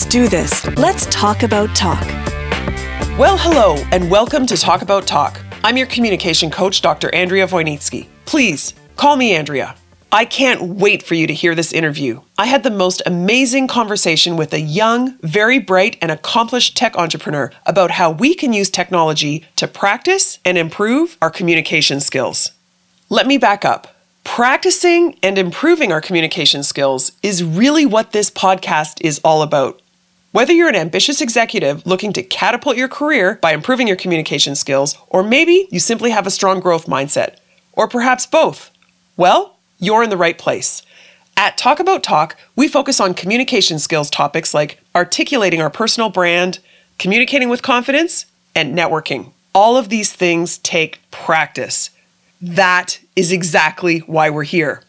Let's do this. Let's talk about talk. Well, hello, and welcome to Talk About Talk. I'm your communication coach, Dr. Andrea Wojnicki. Please call me Andrea. I can't wait for you to hear this interview. I had the most amazing conversation with a young, very bright, and accomplished tech entrepreneur about how we can use technology to practice and improve our communication skills. Let me back up. Practicing and improving our communication skills is really what this podcast is all about. Whether you're an ambitious executive looking to catapult your career by improving your communication skills, or maybe you simply have a strong growth mindset, or perhaps both, well, you're in the right place. At Talk About Talk, we focus on communication skills topics like articulating our personal brand, communicating with confidence, and networking. All of these things take practice. That is exactly why we're here.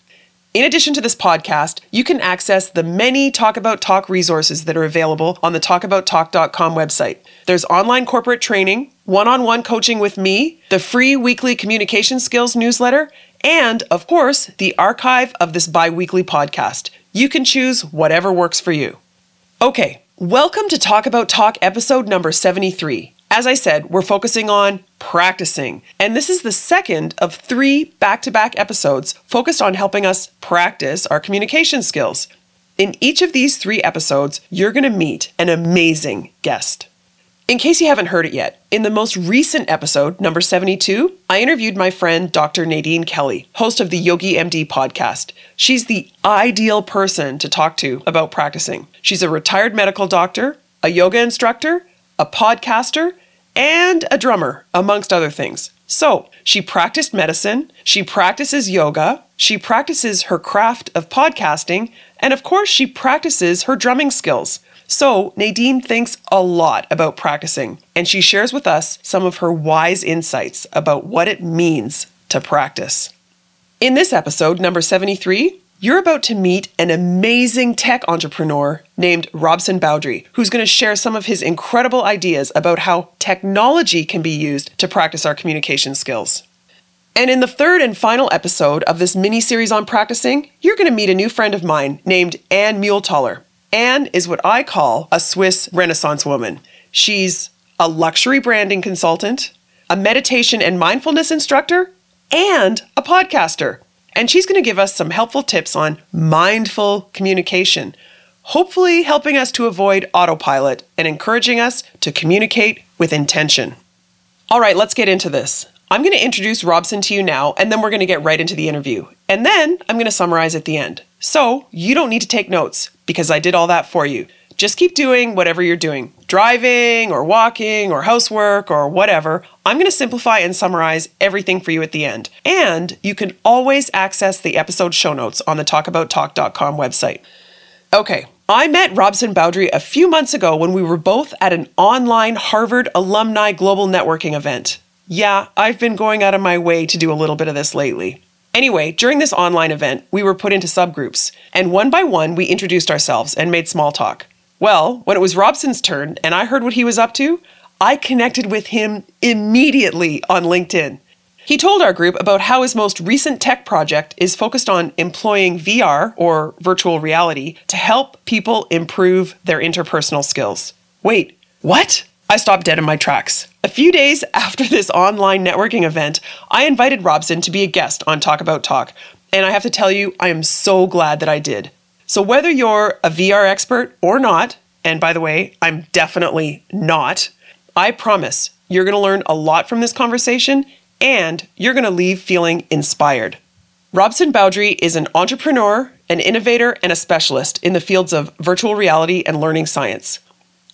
In addition to this podcast, you can access the many Talk About Talk resources that are available on the talkabouttalk.com website. There's online corporate training, one on one coaching with me, the free weekly communication skills newsletter, and, of course, the archive of this bi weekly podcast. You can choose whatever works for you. Okay, welcome to Talk About Talk episode number 73. As I said, we're focusing on practicing, and this is the second of three back to back episodes focused on helping us practice our communication skills. In each of these three episodes, you're going to meet an amazing guest. In case you haven't heard it yet, in the most recent episode, number 72, I interviewed my friend Dr. Nadine Kelly, host of the Yogi MD podcast. She's the ideal person to talk to about practicing. She's a retired medical doctor, a yoga instructor, a podcaster, and a drummer, amongst other things. So, she practiced medicine, she practices yoga, she practices her craft of podcasting, and of course, she practices her drumming skills. So, Nadine thinks a lot about practicing, and she shares with us some of her wise insights about what it means to practice. In this episode, number 73, you're about to meet an amazing tech entrepreneur named Robson Beaudry, who's going to share some of his incredible ideas about how technology can be used to practice our communication skills. And in the third and final episode of this mini series on practicing, you're going to meet a new friend of mine named Anne Muhltaller. Anne is what I call a Swiss Renaissance woman. She's a luxury branding consultant, a meditation and mindfulness instructor, and a podcaster. And she's going to give us some helpful tips on mindful communication, hopefully helping us to avoid autopilot and encouraging us to communicate with intention. All right, let's get into this. I'm going to introduce Robson to you now, and then we're going to get right into the interview. And then I'm going to summarize at the end. So you don't need to take notes because I did all that for you. Just keep doing whatever you're doing driving or walking or housework or whatever. I'm going to simplify and summarize everything for you at the end. And you can always access the episode show notes on the talkabouttalk.com website. Okay, I met Robson Beaudry a few months ago when we were both at an online Harvard Alumni Global Networking event. Yeah, I've been going out of my way to do a little bit of this lately. Anyway, during this online event, we were put into subgroups, and one by one, we introduced ourselves and made small talk. Well, when it was Robson's turn and I heard what he was up to, I connected with him immediately on LinkedIn. He told our group about how his most recent tech project is focused on employing VR, or virtual reality, to help people improve their interpersonal skills. Wait, what? I stopped dead in my tracks. A few days after this online networking event, I invited Robson to be a guest on Talk About Talk, and I have to tell you, I am so glad that I did. So, whether you're a VR expert or not, and by the way, I'm definitely not, I promise you're going to learn a lot from this conversation and you're going to leave feeling inspired. Robson Beaudry is an entrepreneur, an innovator, and a specialist in the fields of virtual reality and learning science.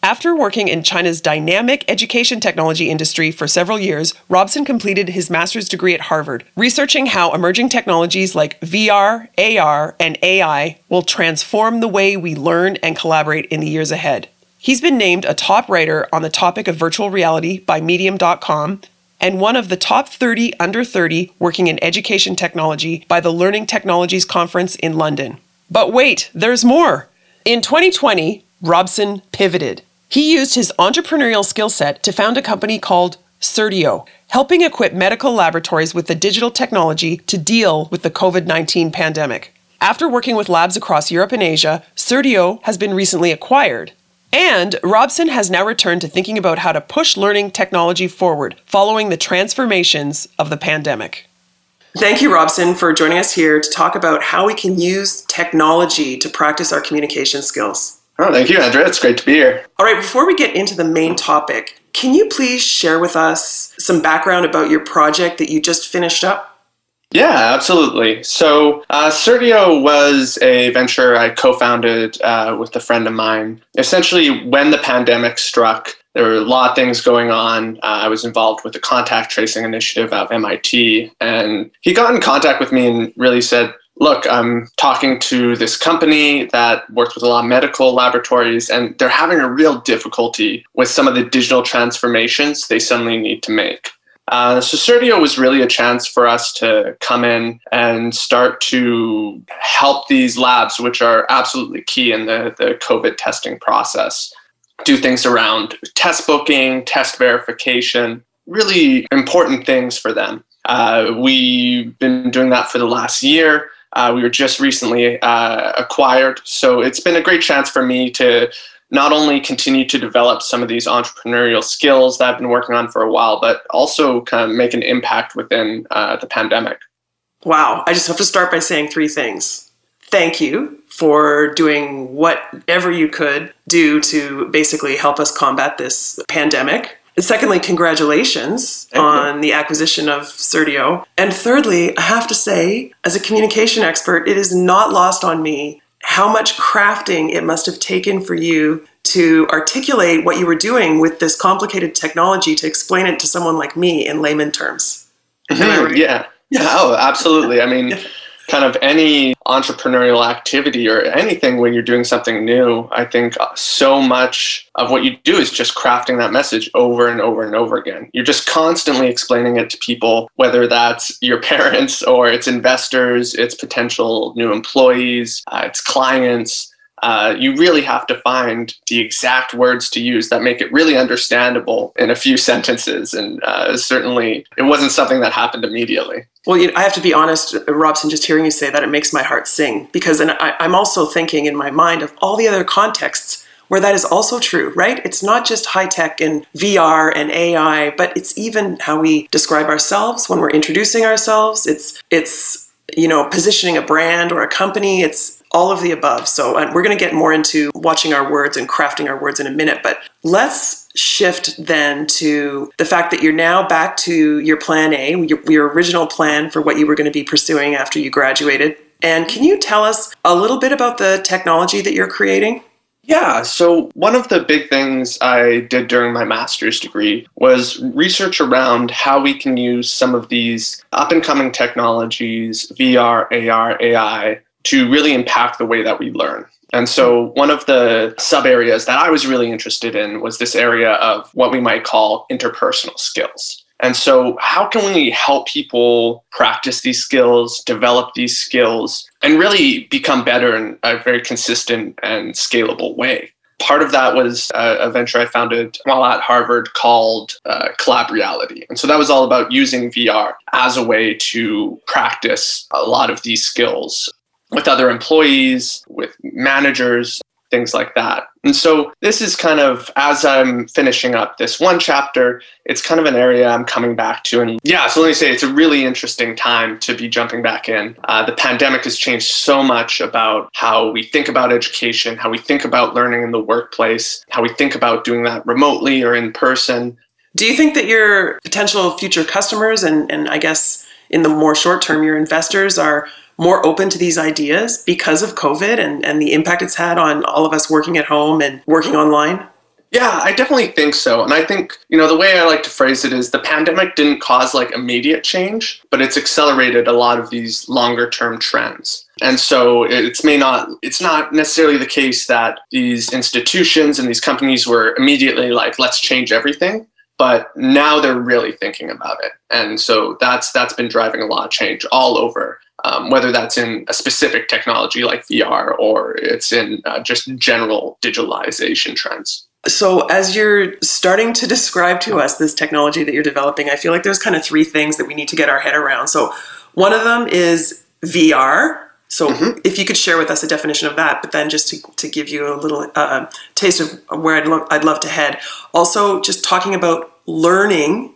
After working in China's dynamic education technology industry for several years, Robson completed his master's degree at Harvard, researching how emerging technologies like VR, AR, and AI will transform the way we learn and collaborate in the years ahead. He's been named a top writer on the topic of virtual reality by Medium.com and one of the top 30 under 30 working in education technology by the Learning Technologies Conference in London. But wait, there's more. In 2020, Robson pivoted. He used his entrepreneurial skill set to found a company called Certio, helping equip medical laboratories with the digital technology to deal with the COVID 19 pandemic. After working with labs across Europe and Asia, Certio has been recently acquired. And Robson has now returned to thinking about how to push learning technology forward following the transformations of the pandemic. Thank you, Robson, for joining us here to talk about how we can use technology to practice our communication skills. Oh, thank you, Andrea. It's great to be here. All right, before we get into the main topic, can you please share with us some background about your project that you just finished up? Yeah, absolutely. So, uh, Certio was a venture I co founded uh, with a friend of mine. Essentially, when the pandemic struck, there were a lot of things going on. Uh, I was involved with the contact tracing initiative out of MIT, and he got in contact with me and really said, Look, I'm talking to this company that works with a lot of medical laboratories, and they're having a real difficulty with some of the digital transformations they suddenly need to make. Uh, so Certio was really a chance for us to come in and start to help these labs, which are absolutely key in the, the COVID testing process, do things around test booking, test verification, really important things for them. Uh, we've been doing that for the last year. Uh, we were just recently uh, acquired, so it's been a great chance for me to not only continue to develop some of these entrepreneurial skills that I've been working on for a while, but also kind of make an impact within uh, the pandemic. Wow. I just have to start by saying three things. Thank you for doing whatever you could do to basically help us combat this pandemic. Secondly, congratulations Thank on you. the acquisition of Certio. And thirdly, I have to say, as a communication expert, it is not lost on me how much crafting it must have taken for you to articulate what you were doing with this complicated technology to explain it to someone like me in layman terms. Mm-hmm. Yeah. Yeah. Oh, absolutely. I mean, kind of any entrepreneurial activity or anything when you're doing something new, I think so much of what you do is just crafting that message over and over and over again. You're just constantly explaining it to people, whether that's your parents or it's investors, it's potential new employees, uh, it's clients uh, you really have to find the exact words to use that make it really understandable in a few sentences. And uh, certainly, it wasn't something that happened immediately. Well, you know, I have to be honest, Robson, just hearing you say that, it makes my heart sing because and I, I'm also thinking in my mind of all the other contexts where that is also true, right? It's not just high tech and VR and AI, but it's even how we describe ourselves when we're introducing ourselves. It's it's you know positioning a brand or a company. It's all of the above. So uh, we're going to get more into watching our words and crafting our words in a minute, but let's shift then to the fact that you're now back to your plan A, your, your original plan for what you were going to be pursuing after you graduated. And can you tell us a little bit about the technology that you're creating? Yeah, so one of the big things I did during my master's degree was research around how we can use some of these up and coming technologies, VR, AR, AI, to really impact the way that we learn. And so, one of the sub areas that I was really interested in was this area of what we might call interpersonal skills. And so, how can we help people practice these skills, develop these skills, and really become better in a very consistent and scalable way? Part of that was a, venture I founded while at Harvard called uh, Collab Reality. And so that was all about using VR as a way to practice a lot of these skills with other employees, with managers, things like that. And so this is kind of as I'm finishing up this one chapter, it's kind of an area I'm coming back to. And yeah, so let me say it's a really interesting time to be jumping back in. Uh, the pandemic has changed so much about how we think about education, how we think about learning in the workplace, how we think about doing that remotely or in person. Do you think that your potential future customers and, and I guess in the more short term, your investors are more open to these ideas because of COVID and, and the impact it's had on all of us working at home and working online? Yeah, I definitely think so. And I think, you know, the way I like to phrase it is the pandemic didn't cause like immediate change, but it's accelerated a lot of these longer term trends. And so it's may not it's not necessarily the case that these institutions and these companies were immediately like let's change everything, but now they're really thinking about it. And so that's that's been driving a lot of change all over um, whether that's in a specific technology like VR or it's in uh, just general digitalization trends. So, as you're starting to describe to us this technology that you're developing, I feel like there's kind of three things that we need to get our head around. So, one of them is VR, So mm-hmm. if you could share with us a definition of that, but then just to, to give you a little uh, taste of where I'd, lo- I'd love to head. Also, just talking about learning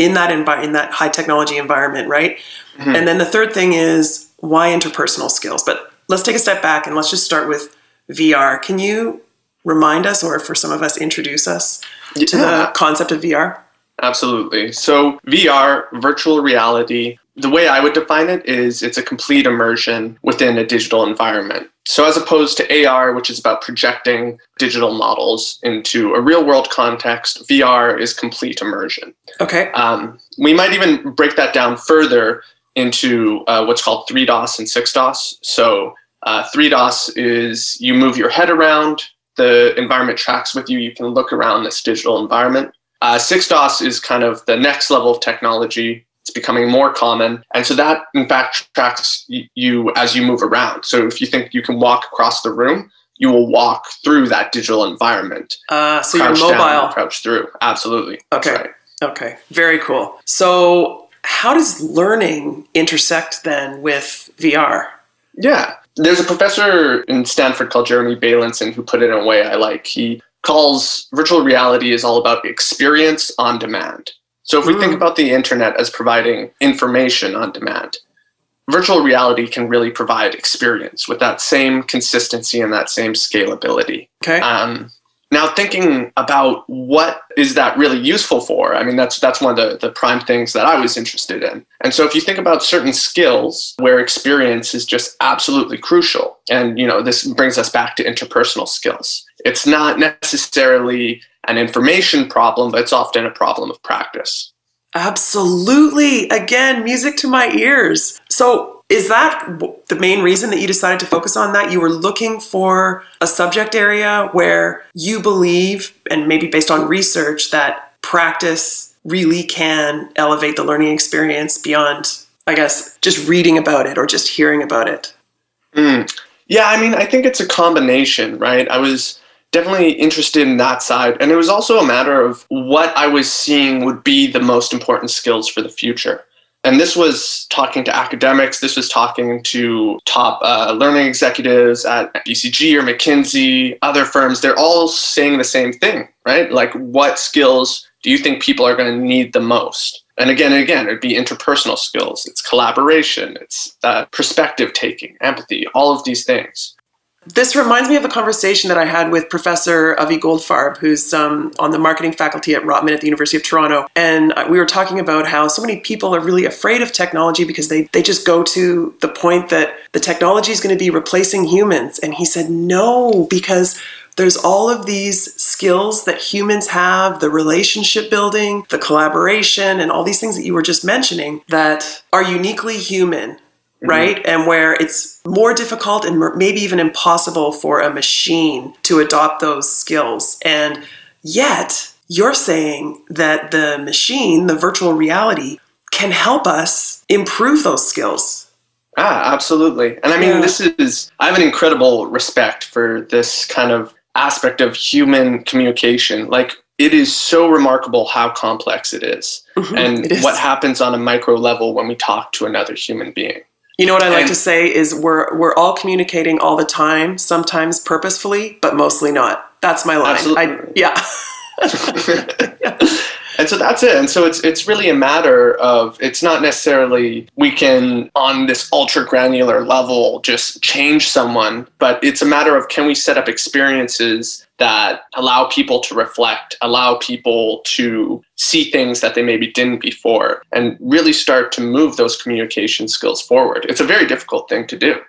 in that envi- in that high technology environment, right? Mm-hmm. And then the third thing is why interpersonal skills. But let's take a step back and let's just start with VR. Can you remind us, or for some of us, introduce us to yeah. the concept of VR? Absolutely. So, VR, virtual reality, the way I would define it is it's a complete immersion within a digital environment. So, as opposed to AR, which is about projecting digital models into a real world context, VR is complete immersion. Okay. Um, we might even break that down further into uh, what's called 3DoF and 6DoF. So, uh, 3DoF is you move your head around, the environment tracks with you, you can look around this digital environment. Uh, 6DoF is kind of the next level of technology. It's becoming more common. And so that, in fact, tracks you as you move around. So if you think you can walk across the room, you will walk through that digital environment. Uh, so you're mobile. Down, crouch through. Absolutely. Okay. Right. Okay. Very cool. So how does learning intersect then with VR? Yeah. There's a professor in Stanford called Jeremy Bailenson who put it in a way I like. He calls virtual reality is all about experience on demand. So if we mm. think about the internet as providing information on demand, virtual reality can really provide experience with that same consistency and that same scalability. Okay. Um, now, thinking about what is that really useful for? I mean, that's that's one of the, the prime things that I was interested in. And so, if you think about certain skills where experience is just absolutely crucial, and you know, this brings us back to interpersonal skills. It's not necessarily an information problem, but it's often a problem of practice. Absolutely. Again, music to my ears. So, is that the main reason that you decided to focus on that? You were looking for a subject area where you believe, and maybe based on research, that practice really can elevate the learning experience beyond, I guess, just reading about it or just hearing about it? Mm. Yeah, I mean, I think it's a combination, right? I was definitely interested in that side. And it was also a matter of what I was seeing would be the most important skills for the future. And this was talking to academics, this was talking to top uh, learning executives at BCG or McKinsey, other firms. They're all saying the same thing, right? Like, what skills do you think people are going to need the most? And again and again, it'd be interpersonal skills, it's collaboration, it's uh, perspective taking, empathy, all of these things. This reminds me of a conversation that I had with Professor Avi Goldfarb, who's um, on the marketing faculty at Rotman at the University of Toronto. And we were talking about how so many people are really afraid of technology because they, they just go to the point that the technology is going to be replacing humans. And he said, no, because there's all of these skills that humans have the relationship building, the collaboration, and all these things that you were just mentioning that are uniquely human. Right? Mm-hmm. And where it's more difficult and maybe even impossible for a machine to adopt those skills. And yet, you're saying that the machine, the virtual reality, can help us improve those skills. Ah, absolutely. And I mean, yeah. this is, I have an incredible respect for this kind of aspect of human communication. Like, it is so remarkable how complex it is mm-hmm, and it is. what happens on a micro level when we talk to another human being. You know what I like to say is we're we're all communicating all the time, sometimes purposefully, but mostly not. That's my line. I, yeah. yeah. And so that's it. And so it's it's really a matter of it's not necessarily we can on this ultra granular level just change someone, but it's a matter of can we set up experiences that allow people to reflect, allow people to see things that they maybe didn't before, and really start to move those communication skills forward. It's a very difficult thing to do.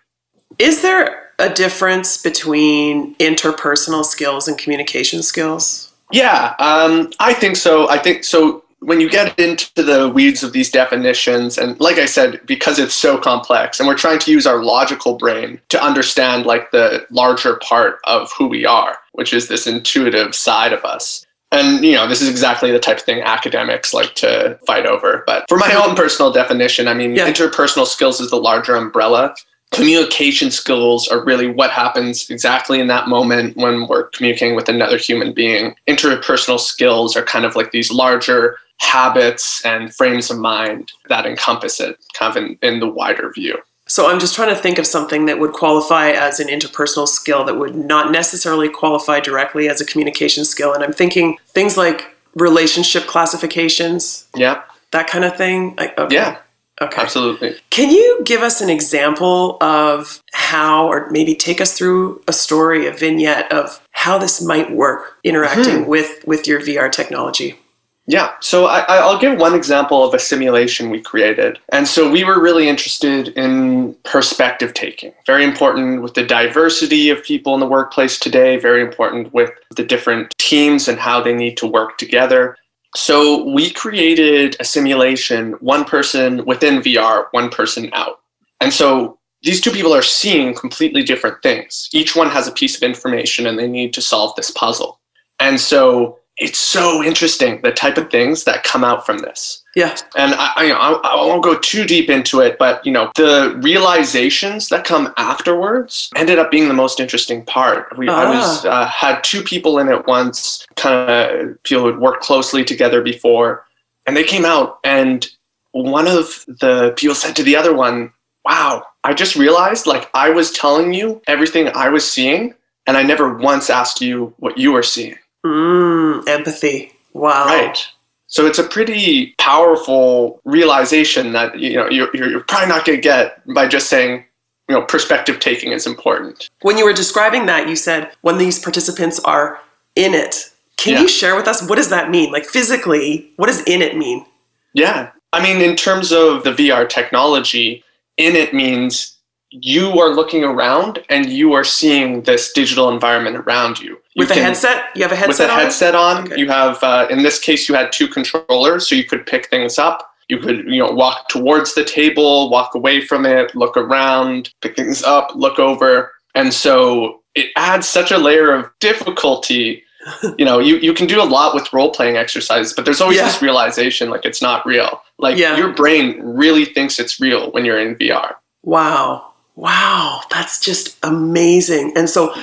Is there a difference between interpersonal skills and communication skills? Yeah, um, I think so. I think so. When you get into the weeds of these definitions, and like I said, because it's so complex, and we're trying to use our logical brain to understand like the larger part of who we are, which is this intuitive side of us. And you know, this is exactly the type of thing academics like to fight over. But for my own personal definition, I mean, yeah. interpersonal skills is the larger umbrella communication skills are really what happens exactly in that moment when we're communicating with another human being. Interpersonal skills are kind of like these larger habits and frames of mind that encompass it kind of in, in the wider view. So I'm just trying to think of something that would qualify as an interpersonal skill that would not necessarily qualify directly as a communication skill. And I'm thinking things like relationship classifications, Yeah. that kind of thing. Like, okay. Yeah. Okay. Absolutely. Can you give us an example of how, or maybe take us through a story, a vignette of how this might work interacting hmm. with with your VR technology? Yeah, so I, I- I'll give one example of a simulation we created. And so we were really interested in perspective taking. Very important with the diversity of people in the workplace today, very important with the different teams and how they need to work together. So we created a simulation, one person within VR, one person out. And so these two people are seeing completely different things. Each one has a piece of information and they need to solve this puzzle. And so it's so interesting the type of things that come out from this. Yeah. And I, I, I I won't go too deep into it, but you know, the realizations that come afterwards ended up being the most interesting part. We, I was uh, had two people in it once, kind of people who had worked closely together before, and they came out, and one of the people said to the other one, "Wow, I just realized like I was telling you everything I was seeing, and I never once asked you what you were seeing." Mm, empathy. Wow. Right. So it's a pretty powerful realization that you know you're, you're probably not going to get by just saying you know perspective taking is important. When you were describing that, you said when these participants are in it. Can Yeah. you share with us what does that mean? Like physically, what does in it mean? Yeah. I mean, in terms of the VR technology, in it means you are looking around and you are seeing this digital environment around you. You With a can- headset? You have a headset. with a on? headset on Okay. you have uh, in this case you had two controllers so you could pick things up you could you know walk towards the table walk away from it look around pick things up look over and so it adds such a layer of difficulty you know you, you can do a lot with role playing exercises but there's always Yeah. this realization like it's not real like Yeah. your brain really thinks it's real when you're in vr Wow. Wow, that's just amazing. And so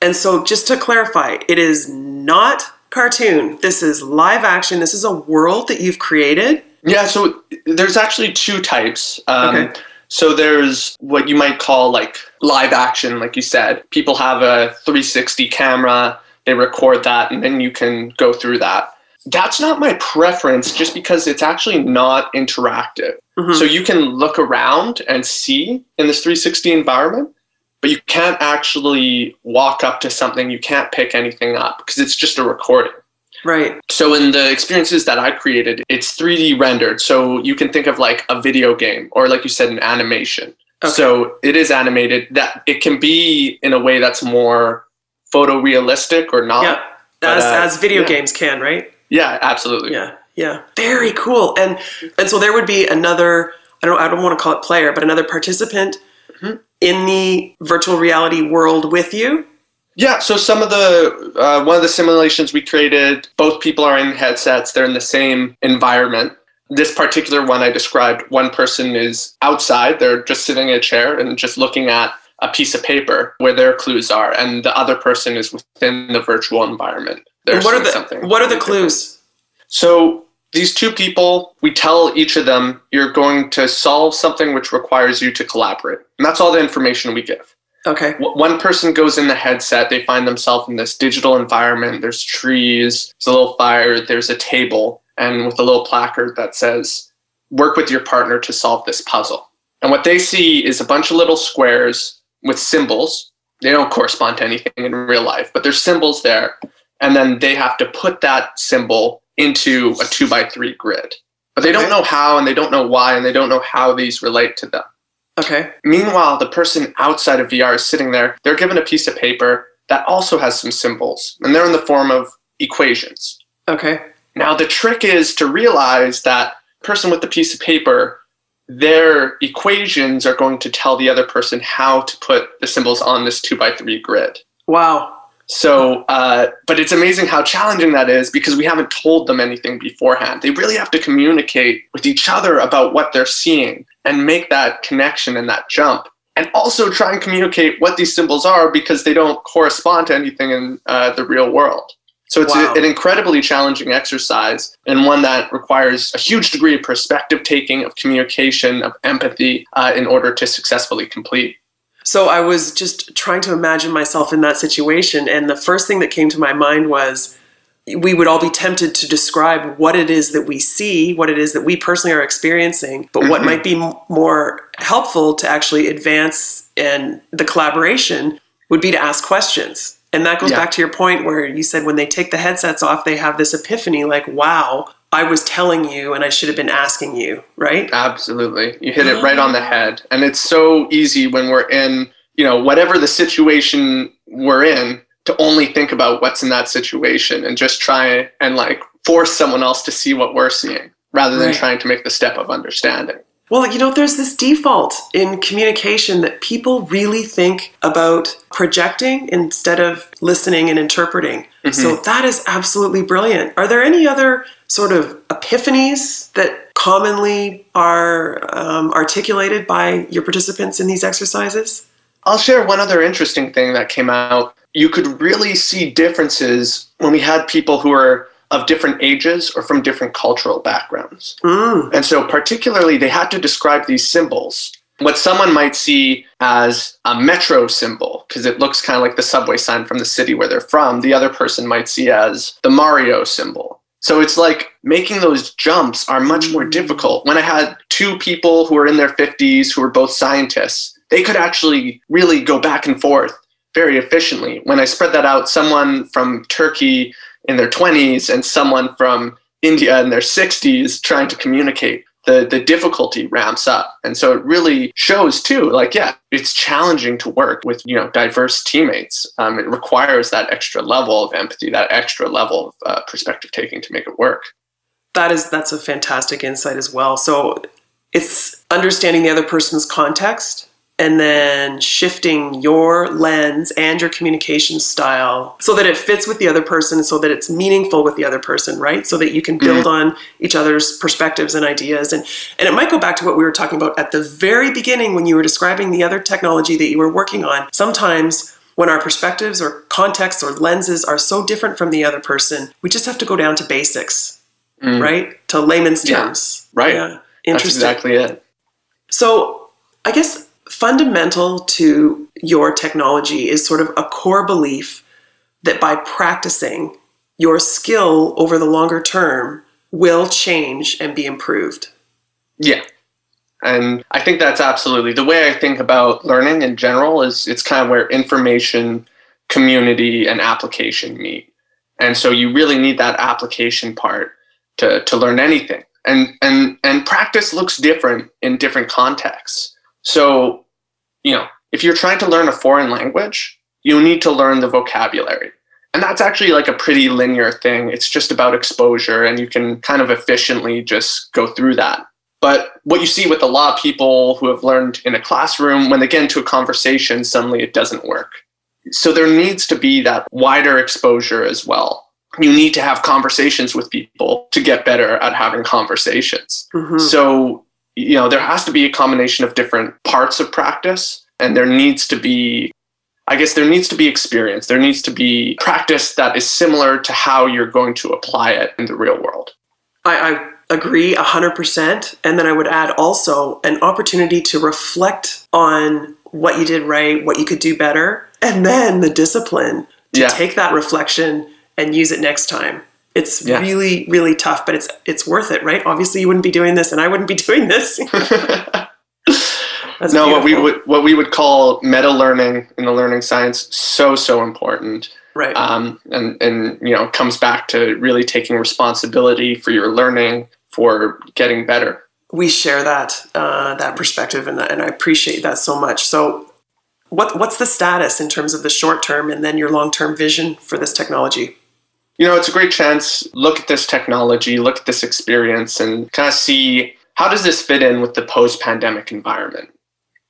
and so just to clarify, it is not cartoon. This is live action. This is a world that you've created. Yeah, so there's actually two types. Um, Okay. So there's what you might call like live action, like you said. People have a 360 camera, they record that, and then you can go through that. That's not my preference just because it's actually not interactive. Mhm. So you can look around and see in this 360 environment, but you can't actually walk up to something, you can't pick anything up because it's just a recording. Right. So in the experiences that I created, it's 3D rendered. So you can think of like a video game or like you said, an animation. Okay. So it is animated that it can be in a way that's more photorealistic or not. yeah. but, As uh, as video yeah. games can, right? Yeah, absolutely. Yeah. Yeah. Very cool. And and so there would be another I don't I don't want to call it player, but another participant Mhm. in the virtual reality world with you. Yeah, so some of the uh, one of the simulations we created, both people are in headsets. They're in the same environment. This particular one I described, one person is outside. They're just sitting in a chair and just looking at a piece of paper where their clues are, and the other person is within the virtual environment. They're what are the something what are the different. clues? So these two people, we tell each of them, you're going to solve something which requires you to collaborate, and that's all the information we give. Okay. One person goes in the headset they find themselves in this digital environment there's trees there's a little fire there's a table and with a little placard that says work with your partner to solve this puzzle and what they see is a bunch of little squares with symbols they don't correspond to anything in real life but there's symbols there and then they have to put that symbol into a two by three grid but they don't know how and they don't know why and they don't know how these relate to them Okay. Meanwhile, the person outside of VR is sitting there. They're given a piece of paper that also has some symbols, and they're in the form of equations. Okay. Now, the trick is to realize that person with the piece of paper, their equations are going to tell the other person how to put the symbols on this two by three grid. Wow. So, uh, but it's amazing how challenging that is because we haven't told them anything beforehand. They really have to communicate with each other about what they're seeing and make that connection and that jump. And also try and communicate what these symbols are because they don't correspond to anything in uh, the real world. So it's Wow. a, an incredibly challenging exercise and one that requires a huge degree of perspective taking, of communication, of empathy uh, in order to successfully complete. So I was just trying to imagine myself in that situation, and the first thing that came to my mind was we would all be tempted to describe what it is that we see, what it is that we personally are experiencing, but what Mhm. might be more helpful to actually advance and the collaboration would be to ask questions. And that goes Yeah. back to your point where you said when they take the headsets off, they have this epiphany like, wow, I was telling you and I should have been asking you, right? Absolutely. You hit it right on the ah. head. And it's so easy when we're in, you know, whatever the situation we're in to only think about what's in that situation and just try and like force someone else to see what we're seeing rather than Right. trying to make the step of understanding. Well, you know, there's this default in communication that people really think about projecting instead of listening and interpreting. So mm-hmm. that is absolutely brilliant. Are there any other sort of epiphanies that commonly are um, articulated by your participants in these exercises? I'll share one other interesting thing that came out. You could really see differences when we had people who are of different ages or from different cultural backgrounds. Mm, And so, particularly, they had to describe these symbols. What someone might see as a metro symbol, because it looks kind of like the subway sign from the city where they're from, the other person might see as the Mario symbol. So it's like making those jumps are much more mm. difficult. When I had two people who were in their 50s who were both scientists, they could actually really go back and forth very efficiently. When I spread that out, someone from Turkey in their 20s and someone from India in their 60s trying to communicate, the, the difficulty ramps up. And so it really shows too, like, yeah, it's challenging to work with, you know, diverse teammates. Um, it requires that extra level of empathy, that extra level of uh, perspective taking to make it work. that is that's a fantastic insight as well. So it's understanding the other person's context and then shifting your lens and your communication style so that it fits with the other person so that it's meaningful with the other person right? So that you can build on each other's perspectives and ideas. And and it might go back to what we were talking about at the very beginning when you were describing the other technology that you were working on. Sometimes when our perspectives or contexts or lenses are so different from the other person we just have to go down to basics Mm. right? To layman's Yeah, terms. Right. yeah. That's exactly it. so, I guess fundamental to your technology is sort of a core belief that by practicing, your skill over the longer term will change and be improved. Yeah. And I think that's absolutely the way I think about learning in general is it's kind of where information, community, and application meet. And so you really need that application part to, to learn anything. And and and practice looks different in different contexts. So, you know, if you're trying to learn a foreign language, you need to learn the vocabulary. And that's actually like a pretty linear thing. It's just about exposure and you can kind of efficiently just go through that. But what you see with a lot of people who have learned in a classroom, when they get into a conversation, suddenly it doesn't work. So there needs to be that wider exposure as well. You need to have conversations with people to get better at having conversations. Mhm. So, you know, there has to be a combination of different parts of practice, and there needs to be, I guess, there needs to be experience. There needs to be practice that is similar to how you're going to apply it in the real world. I, I agree 100%. And then I would add also an opportunity to reflect on what you did right, what you could do better, and then the discipline to Yeah. take that reflection and use it next time. It's Yeah. really, really tough, but it's it's worth it, right? Obviously, you wouldn't be doing this, and I wouldn't be doing this. No, what we would what we would call meta learning in the learning science so so important, right. um, and and you know comes back to really taking responsibility for your learning for getting better. we share that uh, that perspective, and, and I appreciate that so much. So, what what's the status in terms of the short term and then your long term vision for this technology? You know, it's a great chance. Look at this technology, look at this experience, and kind of see how does this fit in with the post-pandemic environment.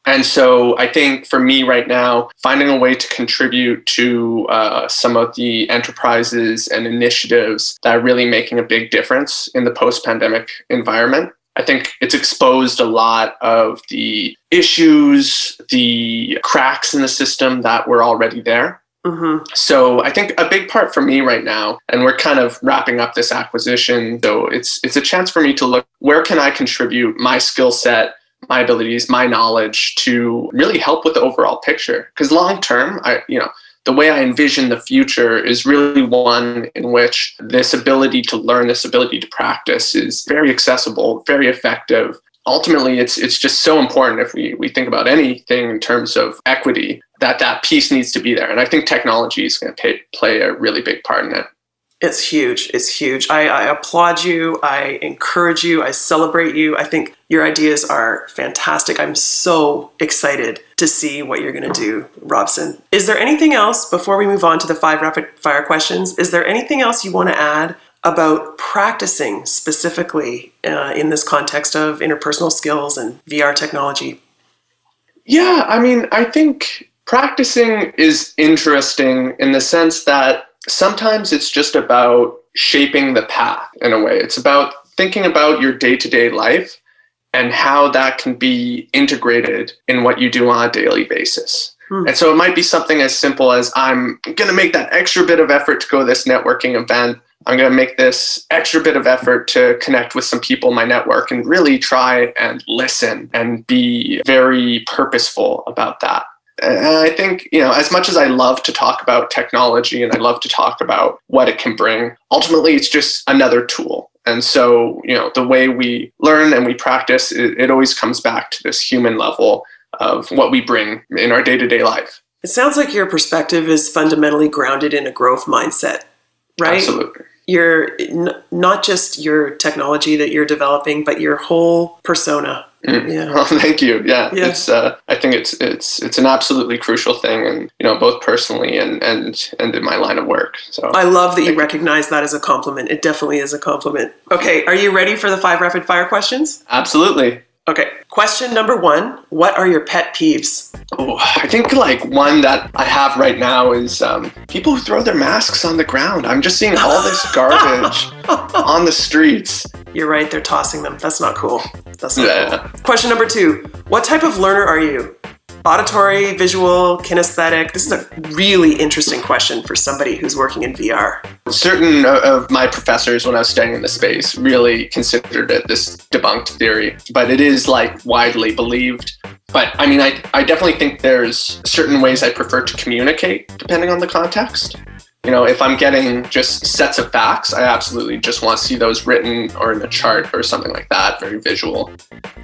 And so, I think for me right now, finding a way to contribute to uh, some of the enterprises and initiatives that are really making a big difference in the post-pandemic environment. I think it's exposed a lot of the issues, the cracks in the system that were already there. Mm-hmm. So I think a big part for me right now, and we're kind of wrapping up this acquisition, though it's it's a chance for me to look where can I contribute my skill set, my abilities, my knowledge to really help with the overall picture. Because long term, I you know the way I envision the future is really one in which this ability to learn, this ability to practice is very accessible, very effective. Ultimately, it's it's just so important if we, we think about anything in terms of equity that that piece needs to be there. And I think technology is going to pay, play a really big part in it. It's huge. It's huge. I, I, applaud you. I encourage you. I celebrate you. I think your ideas are fantastic. I'm so excited to see what you're going to do, Robson. Is there anything else before we move on to the five rapid fire questions? Is there anything else you want to add about practicing specifically uh, in this context of interpersonal skills and VR technology? Yeah, I mean, I think practicing is interesting in the sense that sometimes it's just about shaping the path in a way. It's about thinking about your day to day life and how that can be integrated in what you do on a daily basis. Hmm. And so it might be something as simple as I'm going to make that extra bit of effort to go to this networking event. I'm going to make this extra bit of effort to connect with some people in my network and really try and listen and be very purposeful about that and I think, you know, as much as I love to talk about technology and I love to talk about what it can bring, ultimately it's just another tool. And so, you know, the way we learn and we practice, it, it always comes back to this human level of what we bring in our day to day life. It sounds like your perspective is fundamentally grounded in a growth mindset, right? Absolutely your not just your technology that you're developing, but your whole persona. Mm. Yeah. Well, thank you. Yeah, yeah. it's. Uh, I think it's it's it's an absolutely crucial thing, and you know, both personally and and and in my line of work. So I love that you recognize that as a compliment. It definitely is a compliment. Okay, are you ready for the five rapid fire questions? Absolutely. Okay, question number one What are your pet peeves? Oh, I think like one that I have right now is um, people who throw their masks on the ground. I'm just seeing all this garbage on the streets. You're right, they're tossing them. That's not cool. That's not yeah. cool. Question number two What type of learner are you? Auditory, visual, kinesthetic? This is a really interesting question for somebody who's working in VR. Certain of my professors, when I was studying in the space, really considered it this debunked theory, but it is like widely believed. But I mean, I, I definitely think there's certain ways I prefer to communicate depending on the context you know, if I'm getting just sets of facts, I absolutely just want to see those written or in a chart or something like that, very visual.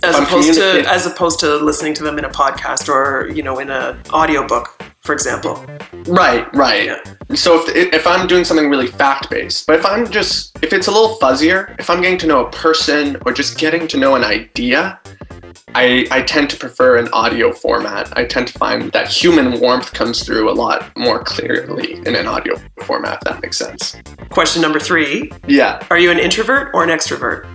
As opposed to as opposed to listening to them in a podcast or, you know, in an audiobook, for example. Right, right. Yeah. So if if I'm doing something really fact based, but if I'm just if it's a little fuzzier, if I'm getting to know a person or just getting to know an idea, I, I tend to prefer an audio format. I tend to find that human warmth comes through a lot more clearly in an audio format, if that makes sense. Question number three. Yeah. Are you an introvert or an extrovert?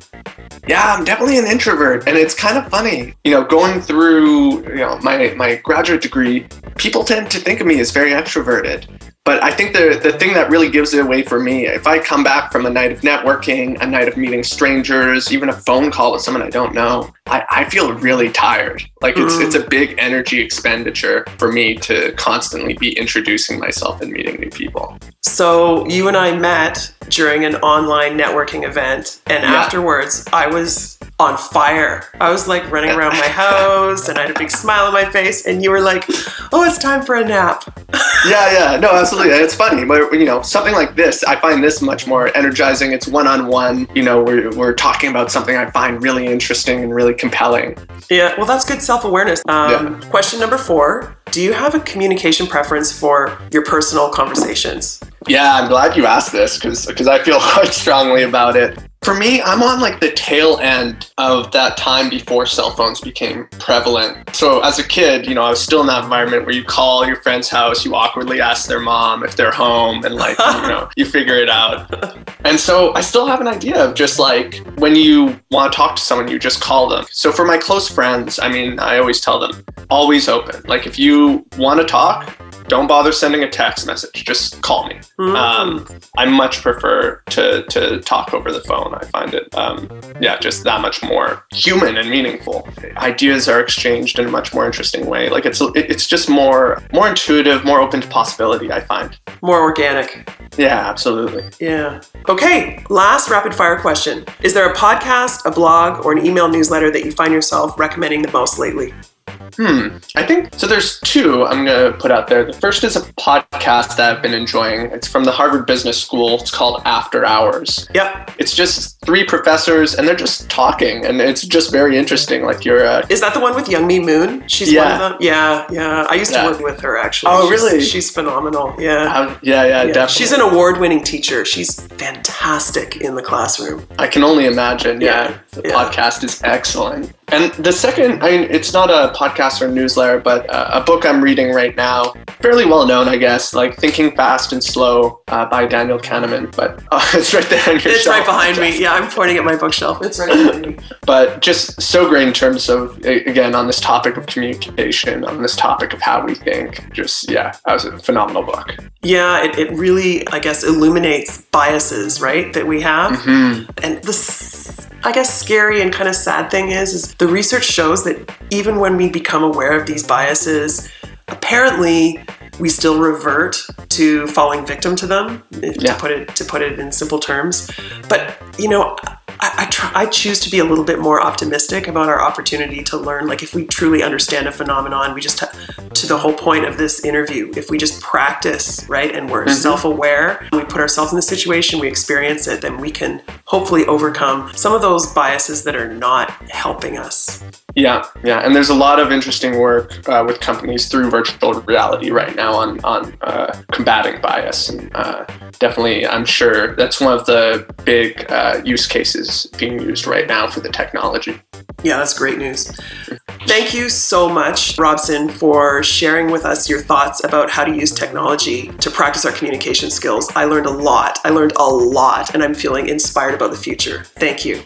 Yeah, I'm definitely an introvert. And it's kind of funny. You know, going through, you know, my, my graduate degree, people tend to think of me as very extroverted. But I think the, the thing that really gives it away for me, if I come back from a night of networking, a night of meeting strangers, even a phone call with someone I don't know, I, I feel really tired. Like it's mm. it's a big energy expenditure for me to constantly be introducing myself and meeting new people. So you and I met during an online networking event, and yeah. afterwards I was on fire. I was like running around my house and I had a big smile on my face, and you were like, "Oh, it's time for a nap." yeah, yeah, no, absolutely. It's funny, but you know, something like this, I find this much more energizing. It's one on one. You know, we're we're talking about something I find really interesting and really compelling. Yeah, well, that's good self awareness. Um, yeah. Question number four: Do you have a communication preference for your personal conversations? Yeah, I'm glad you asked this because because I feel quite strongly about it. For me, I'm on like the tail end of that time before cell phones became prevalent. So as a kid, you know, I was still in that environment where you call your friend's house, you awkwardly ask their mom if they're home, and like, you know, you figure it out. And so I still have an idea of just like when you want to talk to someone, you just call them. So for my close friends, I mean, I always tell them, always open. Like if you want to talk, don't bother sending a text message. Just call me. Mm. Um, I much prefer to to talk over the phone. I find it, um, yeah, just that much more human and meaningful. Ideas are exchanged in a much more interesting way. Like it's it's just more more intuitive, more open to possibility. I find. More organic. Yeah, absolutely. Yeah. Okay, last rapid fire question. Is there a podcast, a blog, or an email newsletter that you find yourself recommending the most lately? Hmm. I think so. There's two I'm going to put out there. The first is a podcast that I've been enjoying. It's from the Harvard Business School. It's called After Hours. Yep. It's just three professors and they're just talking, and it's just very interesting. Like you're. Uh, Is that the one with Youngme Moon? She's Yeah. one of them. Yeah, yeah. I used Yeah. to work with her actually. Oh, She's- really? She's phenomenal. Yeah. uh, yeah, yeah, Yeah. definitely. She's an award-winning teacher. She's fantastic in the classroom. I can only imagine. Yeah, Yeah, the yeah. podcast is excellent. And the second, I mean, it's not a podcast or newsletter, but uh, a book I'm reading right now, fairly well known, I guess, like Thinking Fast and Slow uh, by Daniel Kahneman. But uh, it's right there on your It's shelf. right behind me. Yeah, I'm pointing at my bookshelf. It's right behind me. but just so great in terms of again on this topic of communication on this topic of how we think just yeah that was a phenomenal book Yeah, it, it really, I guess, illuminates biases, right, that we have. Mm-hmm. And this, I guess, scary and kind of sad thing is, is the research shows that even when we become aware of these biases, apparently we still revert to falling victim to them. Yeah. To put it to put it in simple terms, but you know. I, I, try, I choose to be a little bit more optimistic about our opportunity to learn. Like, if we truly understand a phenomenon, we just, to the whole point of this interview, if we just practice, right, and we're self aware, we put ourselves in the situation, we experience it, then we can hopefully overcome some of those biases that are not helping us. yeah yeah and there's a lot of interesting work uh, with companies through virtual reality right now on on uh, combating bias and uh, definitely i'm sure that's one of the big uh, use cases being used right now for the technology Yeah, that's great news. Thank you so much, Robson, for sharing with us your thoughts about how to use technology to practice our communication skills. I learned a lot. I learned a lot, and I'm feeling inspired about the future. Thank you.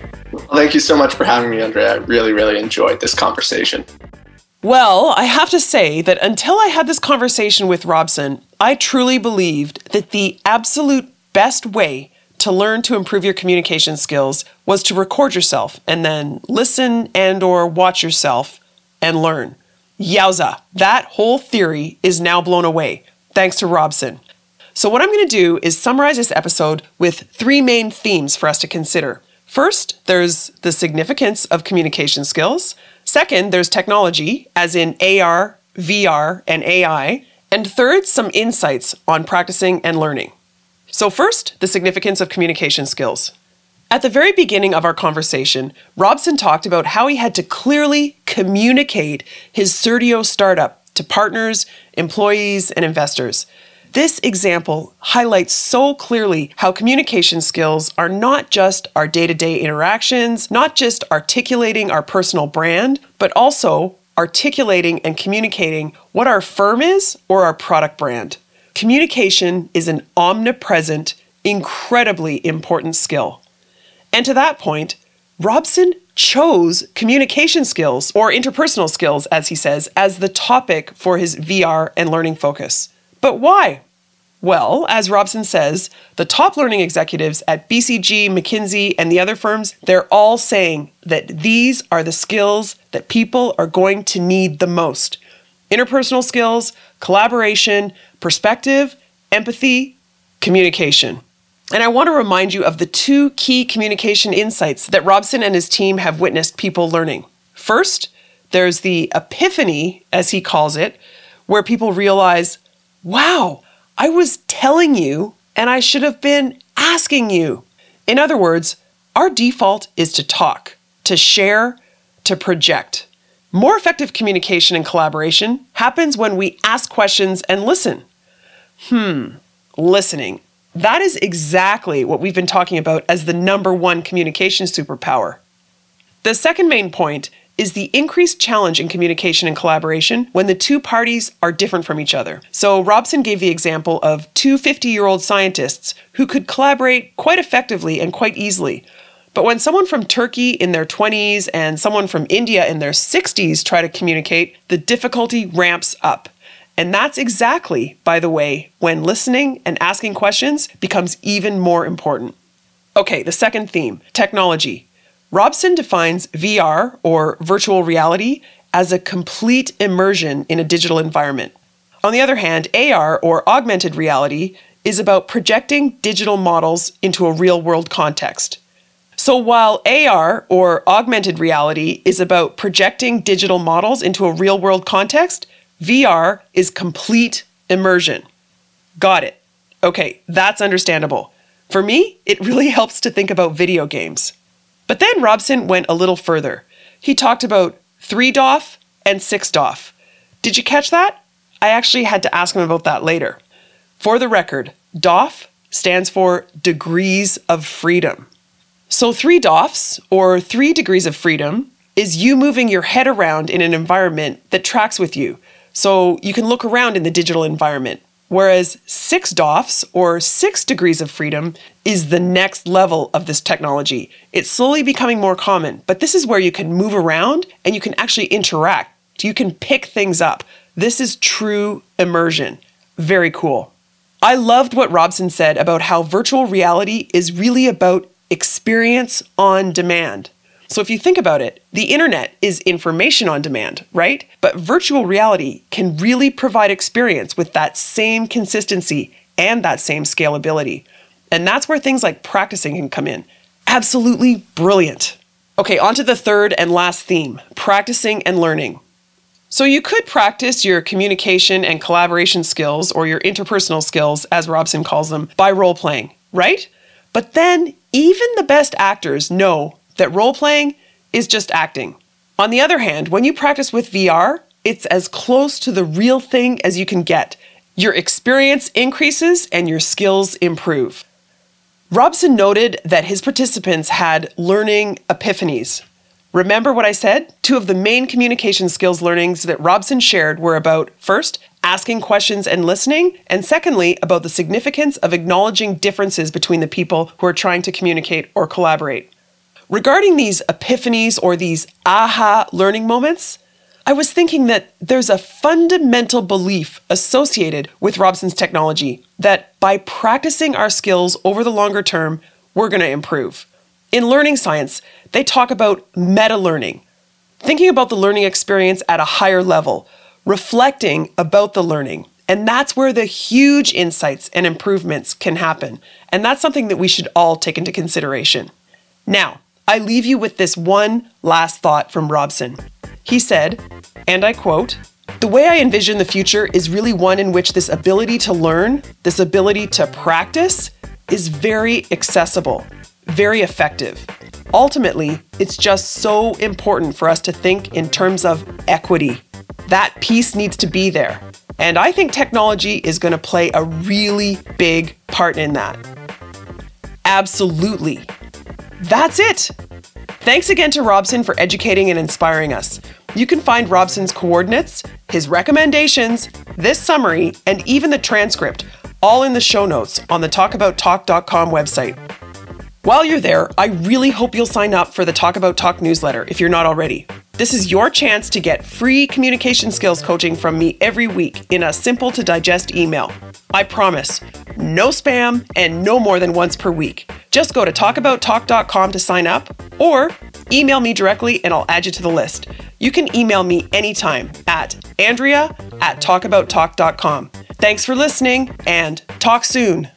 thank you so much for having me andrea i really really enjoyed this conversation Well, I have to say that until I had this conversation with Robson, I truly believed that the absolute best way to learn to improve your communication skills was to record yourself and then listen and or watch yourself and learn. Yowza, that whole theory is now blown away thanks to Robson. So what I'm going to do is summarize this episode with three main themes for us to consider. First, there's the significance of communication skills. Second, there's technology, as in AR, VR, and AI. And third, some insights on practicing and learning. So, first, the significance of communication skills. At the very beginning of our conversation, Robson talked about how he had to clearly communicate his Certio startup to partners, employees, and investors. This example highlights so clearly how communication skills are not just our day to day interactions, not just articulating our personal brand, but also articulating and communicating what our firm is or our product brand. Communication is an omnipresent, incredibly important skill. And to that point, Robson chose communication skills, or interpersonal skills, as he says, as the topic for his VR and learning focus. But why? Well, as Robson says, the top learning executives at BCG, McKinsey, and the other firms, they're all saying that these are the skills that people are going to need the most interpersonal skills, collaboration, perspective, empathy, communication. And I want to remind you of the two key communication insights that Robson and his team have witnessed people learning. First, there's the epiphany, as he calls it, where people realize, wow, I was telling you and I should have been asking you. In other words, our default is to talk, to share, to project. More effective communication and collaboration happens when we ask questions and listen. Hmm, listening. That is exactly what we've been talking about as the number one communication superpower. The second main point is the increased challenge in communication and collaboration when the two parties are different from each other. So, Robson gave the example of two 50 year old scientists who could collaborate quite effectively and quite easily. But when someone from Turkey in their 20s and someone from India in their 60s try to communicate, the difficulty ramps up. And that's exactly, by the way, when listening and asking questions becomes even more important. Okay, the second theme technology. Robson defines VR, or virtual reality, as a complete immersion in a digital environment. On the other hand, AR, or augmented reality, is about projecting digital models into a real world context. So while AR, or augmented reality, is about projecting digital models into a real world context, VR is complete immersion. Got it. Okay, that's understandable. For me, it really helps to think about video games. But then Robson went a little further. He talked about 3DoF and 6DoF. Did you catch that? I actually had to ask him about that later. For the record, DOF stands for Degrees of Freedom. So, three DOFs, or three degrees of freedom, is you moving your head around in an environment that tracks with you. So, you can look around in the digital environment. Whereas six DOFs, or six degrees of freedom, is the next level of this technology. It's slowly becoming more common, but this is where you can move around and you can actually interact. You can pick things up. This is true immersion. Very cool. I loved what Robson said about how virtual reality is really about experience on demand. So if you think about it, the internet is information on demand, right? But virtual reality can really provide experience with that same consistency and that same scalability. And that's where things like practicing can come in. Absolutely brilliant. Okay, on to the third and last theme practicing and learning. So, you could practice your communication and collaboration skills, or your interpersonal skills, as Robson calls them, by role playing, right? But then, even the best actors know that role playing is just acting. On the other hand, when you practice with VR, it's as close to the real thing as you can get. Your experience increases and your skills improve. Robson noted that his participants had learning epiphanies. Remember what I said? Two of the main communication skills learnings that Robson shared were about first, asking questions and listening, and secondly, about the significance of acknowledging differences between the people who are trying to communicate or collaborate. Regarding these epiphanies or these aha learning moments, I was thinking that there's a fundamental belief associated with Robson's technology that by practicing our skills over the longer term, we're going to improve. In learning science, they talk about meta learning, thinking about the learning experience at a higher level, reflecting about the learning. And that's where the huge insights and improvements can happen. And that's something that we should all take into consideration. Now, I leave you with this one last thought from Robson. He said, and I quote, the way I envision the future is really one in which this ability to learn, this ability to practice, is very accessible very effective. Ultimately, it's just so important for us to think in terms of equity. That piece needs to be there. And I think technology is going to play a really big part in that. Absolutely. That's it. Thanks again to Robson for educating and inspiring us. You can find Robson's coordinates, his recommendations, this summary, and even the transcript all in the show notes on the talkabouttalk.com website. While you're there, I really hope you'll sign up for the Talk About Talk newsletter if you're not already. This is your chance to get free communication skills coaching from me every week in a simple to digest email. I promise, no spam and no more than once per week. Just go to talkabouttalk.com to sign up or email me directly and I'll add you to the list. You can email me anytime at andrea at talkabouttalk.com. Thanks for listening and talk soon.